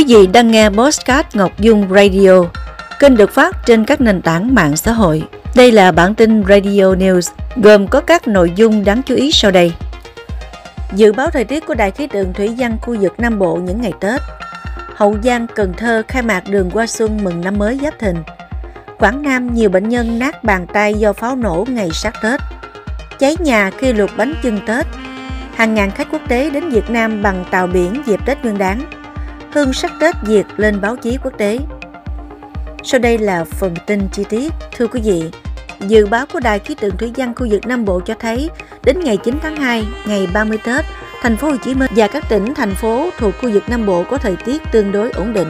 Quý vị đang nghe Postcard Ngọc Dung Radio, kênh được phát trên các nền tảng mạng xã hội. Đây là bản tin Radio News gồm có các nội dung đáng chú ý sau đây. Dự báo thời tiết của Đài khí tượng Thủy văn khu vực Nam Bộ những ngày Tết. Hậu Giang, Cần Thơ khai mạc đường qua xuân mừng năm mới Giáp Thìn. Quảng Nam nhiều bệnh nhân nát bàn tay do pháo nổ ngày sát Tết. Cháy nhà khi luộc bánh chưng Tết. Hàng ngàn khách quốc tế đến Việt Nam bằng tàu biển dịp Tết Nguyên đán hương sắc Tết Việt lên báo chí quốc tế. Sau đây là phần tin chi tiết. Thưa quý vị, dự báo của Đài khí tượng thủy văn khu vực Nam Bộ cho thấy đến ngày 9 tháng 2, ngày 30 Tết, thành phố Hồ Chí Minh và các tỉnh thành phố thuộc khu vực Nam Bộ có thời tiết tương đối ổn định.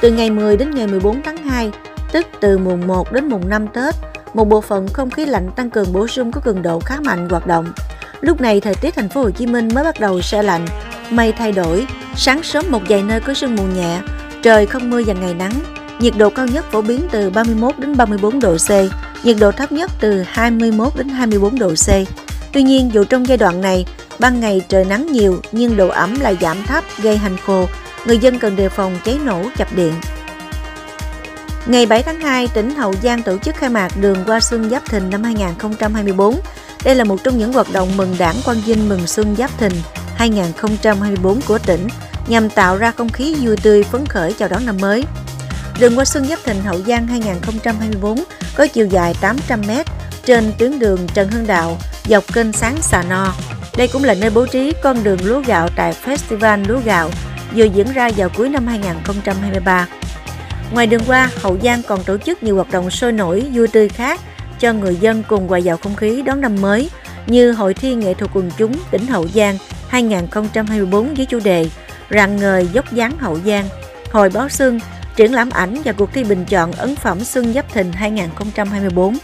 Từ ngày 10 đến ngày 14 tháng 2, tức từ mùng 1 đến mùng 5 Tết, một bộ phận không khí lạnh tăng cường bổ sung có cường độ khá mạnh hoạt động. Lúc này thời tiết thành phố Hồ Chí Minh mới bắt đầu se lạnh, mây thay đổi, sáng sớm một vài nơi có sương mù nhẹ, trời không mưa và ngày nắng. Nhiệt độ cao nhất phổ biến từ 31 đến 34 độ C, nhiệt độ thấp nhất từ 21 đến 24 độ C. Tuy nhiên, dù trong giai đoạn này, ban ngày trời nắng nhiều nhưng độ ẩm lại giảm thấp gây hành khô, người dân cần đề phòng cháy nổ chập điện. Ngày 7 tháng 2, tỉnh Hậu Giang tổ chức khai mạc đường qua xuân Giáp Thìn năm 2024. Đây là một trong những hoạt động mừng đảng quan dinh mừng xuân Giáp Thìn 2024 của tỉnh nhằm tạo ra không khí vui tươi phấn khởi chào đón năm mới. Đường qua Xuân Giáp Thìn Hậu Giang 2024 có chiều dài 800m trên tuyến đường Trần Hưng Đạo dọc kênh Sáng Xà No. Đây cũng là nơi bố trí con đường lúa gạo tại Festival Lúa Gạo vừa diễn ra vào cuối năm 2023. Ngoài đường qua, Hậu Giang còn tổ chức nhiều hoạt động sôi nổi, vui tươi khác cho người dân cùng hòa vào không khí đón năm mới như Hội thi nghệ thuật quần chúng tỉnh Hậu Giang 2024 với chủ đề Rạng ngời dốc dáng Hậu Giang, Hồi báo xuân, triển lãm ảnh và cuộc thi bình chọn ấn phẩm Xuân Giáp Thìn 2024.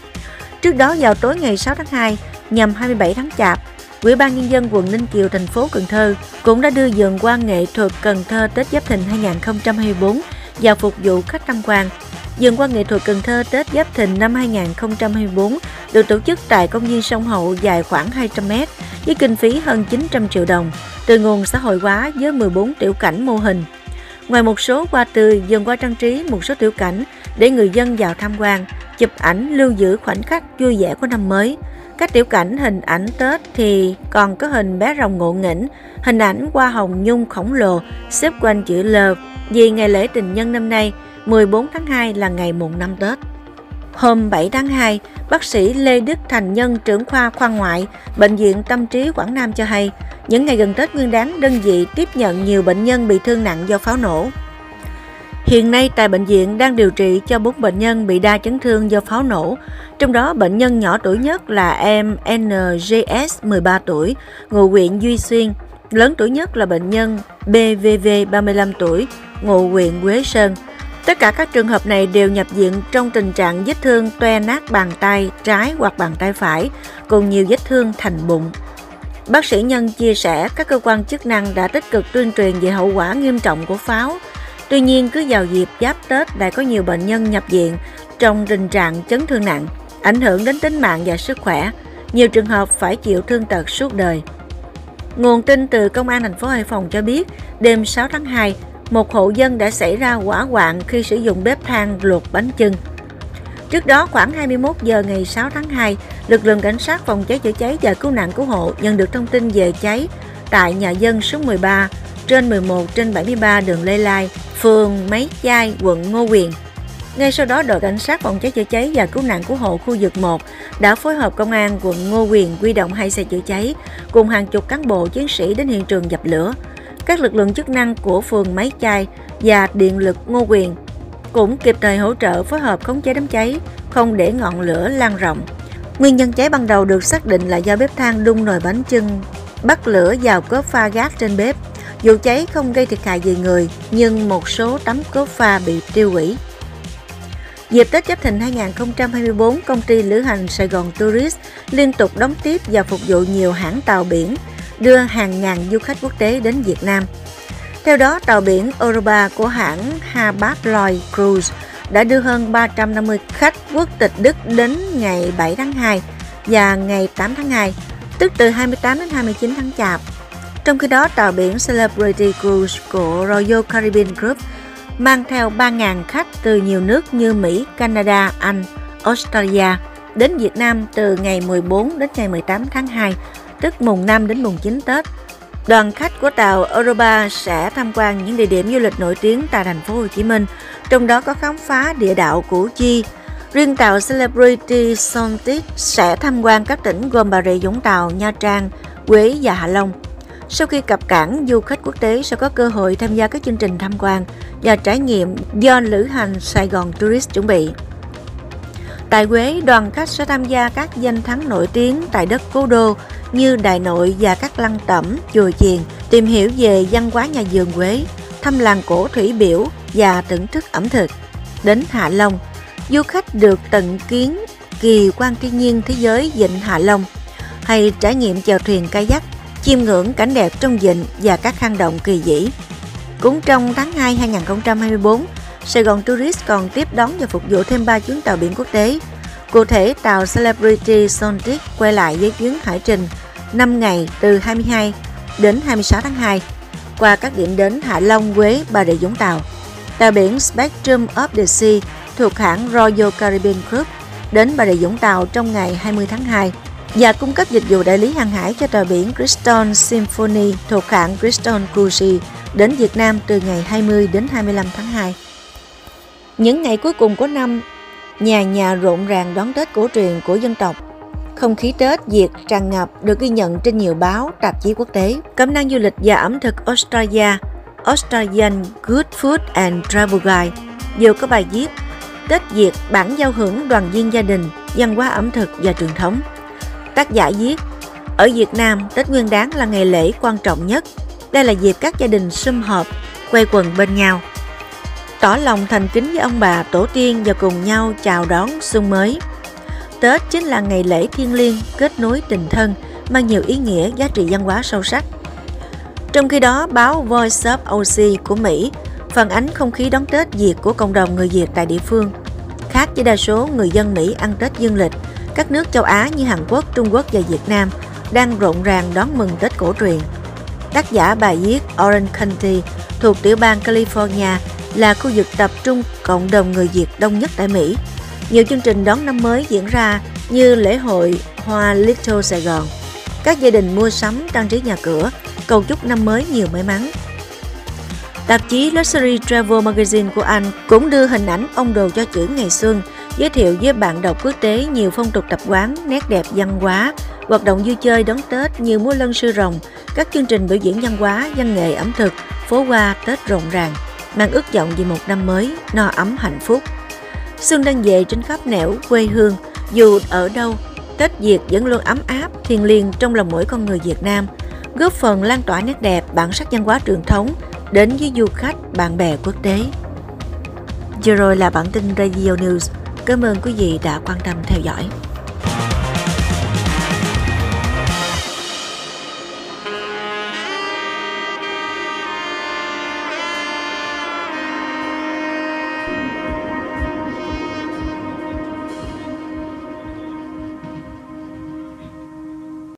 Trước đó vào tối ngày 6 tháng 2, nhằm 27 tháng Chạp, Ủy ban Nhân dân quận Ninh Kiều, thành phố Cần Thơ cũng đã đưa dường quan nghệ thuật Cần Thơ Tết Giáp Thìn 2024 vào phục vụ khách tham quan. Dường quan nghệ thuật Cần Thơ Tết Giáp Thìn năm 2024 được tổ chức tại công viên sông Hậu dài khoảng 200 m với kinh phí hơn 900 triệu đồng từ nguồn xã hội hóa với 14 tiểu cảnh mô hình. Ngoài một số hoa tươi, dần qua trang trí một số tiểu cảnh để người dân vào tham quan, chụp ảnh lưu giữ khoảnh khắc vui vẻ của năm mới. Các tiểu cảnh hình ảnh Tết thì còn có hình bé rồng ngộ nghĩnh, hình ảnh hoa hồng nhung khổng lồ xếp quanh chữ L vì ngày lễ tình nhân năm nay 14 tháng 2 là ngày mùng năm Tết. Hôm 7 tháng 2, bác sĩ Lê Đức Thành Nhân, trưởng khoa khoa ngoại, Bệnh viện Tâm trí Quảng Nam cho hay, những ngày gần Tết Nguyên đán, đơn vị tiếp nhận nhiều bệnh nhân bị thương nặng do pháo nổ. Hiện nay tại bệnh viện đang điều trị cho 4 bệnh nhân bị đa chấn thương do pháo nổ, trong đó bệnh nhân nhỏ tuổi nhất là em NGS 13 tuổi, ngụ huyện Duy Xuyên, lớn tuổi nhất là bệnh nhân BVV 35 tuổi, ngụ huyện Quế Sơn. Tất cả các trường hợp này đều nhập viện trong tình trạng vết thương toe nát bàn tay trái hoặc bàn tay phải, cùng nhiều vết thương thành bụng. Bác sĩ Nhân chia sẻ các cơ quan chức năng đã tích cực tuyên truyền về hậu quả nghiêm trọng của pháo. Tuy nhiên, cứ vào dịp giáp Tết lại có nhiều bệnh nhân nhập viện trong tình trạng chấn thương nặng, ảnh hưởng đến tính mạng và sức khỏe. Nhiều trường hợp phải chịu thương tật suốt đời. Nguồn tin từ Công an thành phố Hải Phòng cho biết, đêm 6 tháng 2, một hộ dân đã xảy ra hỏa hoạn khi sử dụng bếp than luộc bánh chưng. Trước đó khoảng 21 giờ ngày 6 tháng 2, lực lượng cảnh sát phòng cháy chữa cháy và cứu nạn cứu hộ nhận được thông tin về cháy tại nhà dân số 13 trên 11 trên 73 đường Lê Lai, phường Mấy Chai, quận Ngô Quyền. Ngay sau đó, đội cảnh sát phòng cháy chữa cháy và cứu nạn cứu hộ khu vực 1 đã phối hợp công an quận Ngô Quyền quy động hai xe chữa cháy cùng hàng chục cán bộ chiến sĩ đến hiện trường dập lửa. Các lực lượng chức năng của phường Máy Chai và điện lực Ngô Quyền cũng kịp thời hỗ trợ phối hợp khống chế đám cháy, không để ngọn lửa lan rộng. Nguyên nhân cháy ban đầu được xác định là do bếp than đun nồi bánh chưng, bắt lửa vào cốp pha gác trên bếp. Vụ cháy không gây thiệt hại về người, nhưng một số tấm cốp pha bị tiêu hủy. Dịp Tết Giáp Thìn 2024, công ty lữ hành Sài Gòn Tourist liên tục đóng tiếp và phục vụ nhiều hãng tàu biển, đưa hàng ngàn du khách quốc tế đến Việt Nam. Theo đó, tàu biển Europa của hãng Hapag Lloyd Cruise đã đưa hơn 350 khách quốc tịch Đức đến ngày 7 tháng 2 và ngày 8 tháng 2, tức từ 28 đến 29 tháng Chạp. Trong khi đó, tàu biển Celebrity Cruise của Royal Caribbean Group mang theo 3.000 khách từ nhiều nước như Mỹ, Canada, Anh, Australia đến Việt Nam từ ngày 14 đến ngày 18 tháng 2, tức mùng 5 đến mùng 9 Tết. Đoàn khách của tàu Europa sẽ tham quan những địa điểm du lịch nổi tiếng tại thành phố Hồ Chí Minh, trong đó có khám phá địa đạo Củ Chi. Riêng tàu Celebrity Sontic sẽ tham quan các tỉnh gồm Bà Rịa Vũng Tàu, Nha Trang, Quế và Hạ Long. Sau khi cập cảng, du khách quốc tế sẽ có cơ hội tham gia các chương trình tham quan và trải nghiệm do lữ hành Sài Gòn Tourist chuẩn bị. Tại Quế, đoàn khách sẽ tham gia các danh thắng nổi tiếng tại đất cố đô như Đại Nội và các lăng tẩm, chùa chiền, tìm hiểu về văn hóa nhà vườn Quế, thăm làng cổ thủy biểu và thưởng thức ẩm thực. Đến Hạ Long, du khách được tận kiến kỳ quan thiên nhiên thế giới Vịnh Hạ Long hay trải nghiệm chèo thuyền kayak, chiêm ngưỡng cảnh đẹp trong vịnh và các hang động kỳ dĩ. Cũng trong tháng 2 2024, Sài Gòn Tourist còn tiếp đón và phục vụ thêm 3 chuyến tàu biển quốc tế. Cụ thể, tàu Celebrity Sontic quay lại với chuyến hải trình 5 ngày từ 22 đến 26 tháng 2 qua các điểm đến Hạ Long, Quế, Bà Rịa Vũng Tàu. Tàu biển Spectrum of the Sea thuộc hãng Royal Caribbean Group đến Bà Rịa Vũng Tàu trong ngày 20 tháng 2 và cung cấp dịch vụ đại lý hàng hải cho tàu biển Crystal Symphony thuộc hãng Crystal Cruise đến Việt Nam từ ngày 20 đến 25 tháng 2. Những ngày cuối cùng của năm, nhà nhà rộn ràng đón Tết cổ truyền của dân tộc. Không khí Tết Việt tràn ngập được ghi nhận trên nhiều báo, tạp chí quốc tế. Cẩm năng du lịch và ẩm thực Australia, Australian Good Food and Travel Guide đều có bài viết Tết Việt bản giao hưởng đoàn viên gia đình, văn hóa ẩm thực và truyền thống. Tác giả viết Ở Việt Nam, Tết Nguyên Đán là ngày lễ quan trọng nhất. Đây là dịp các gia đình sum họp, quay quần bên nhau tỏ lòng thành kính với ông bà tổ tiên và cùng nhau chào đón xuân mới. Tết chính là ngày lễ thiêng liêng kết nối tình thân, mang nhiều ý nghĩa giá trị văn hóa sâu sắc. Trong khi đó, báo Voice of OC của Mỹ phản ánh không khí đón Tết Việt của cộng đồng người Việt tại địa phương. Khác với đa số người dân Mỹ ăn Tết dương lịch, các nước châu Á như Hàn Quốc, Trung Quốc và Việt Nam đang rộn ràng đón mừng Tết cổ truyền. Tác giả bài viết Orange County thuộc tiểu bang California là khu vực tập trung cộng đồng người Việt đông nhất tại Mỹ. Nhiều chương trình đón năm mới diễn ra như lễ hội Hoa Little Sài Gòn. Các gia đình mua sắm trang trí nhà cửa, cầu chúc năm mới nhiều may mắn. Tạp chí Luxury Travel Magazine của Anh cũng đưa hình ảnh ông đồ cho chữ ngày xuân, giới thiệu với bạn đọc quốc tế nhiều phong tục tập quán, nét đẹp văn hóa, hoạt động vui chơi đón Tết như múa lân sư rồng, các chương trình biểu diễn văn hóa, văn nghệ ẩm thực, phố hoa Tết rộn ràng mang ước vọng về một năm mới no ấm hạnh phúc. Xuân đang về trên khắp nẻo quê hương, dù ở đâu, Tết Việt vẫn luôn ấm áp, thiêng liêng trong lòng mỗi con người Việt Nam, góp phần lan tỏa nét đẹp, bản sắc văn hóa truyền thống đến với du khách, bạn bè quốc tế. Vừa rồi là bản tin Radio News. Cảm ơn quý vị đã quan tâm theo dõi.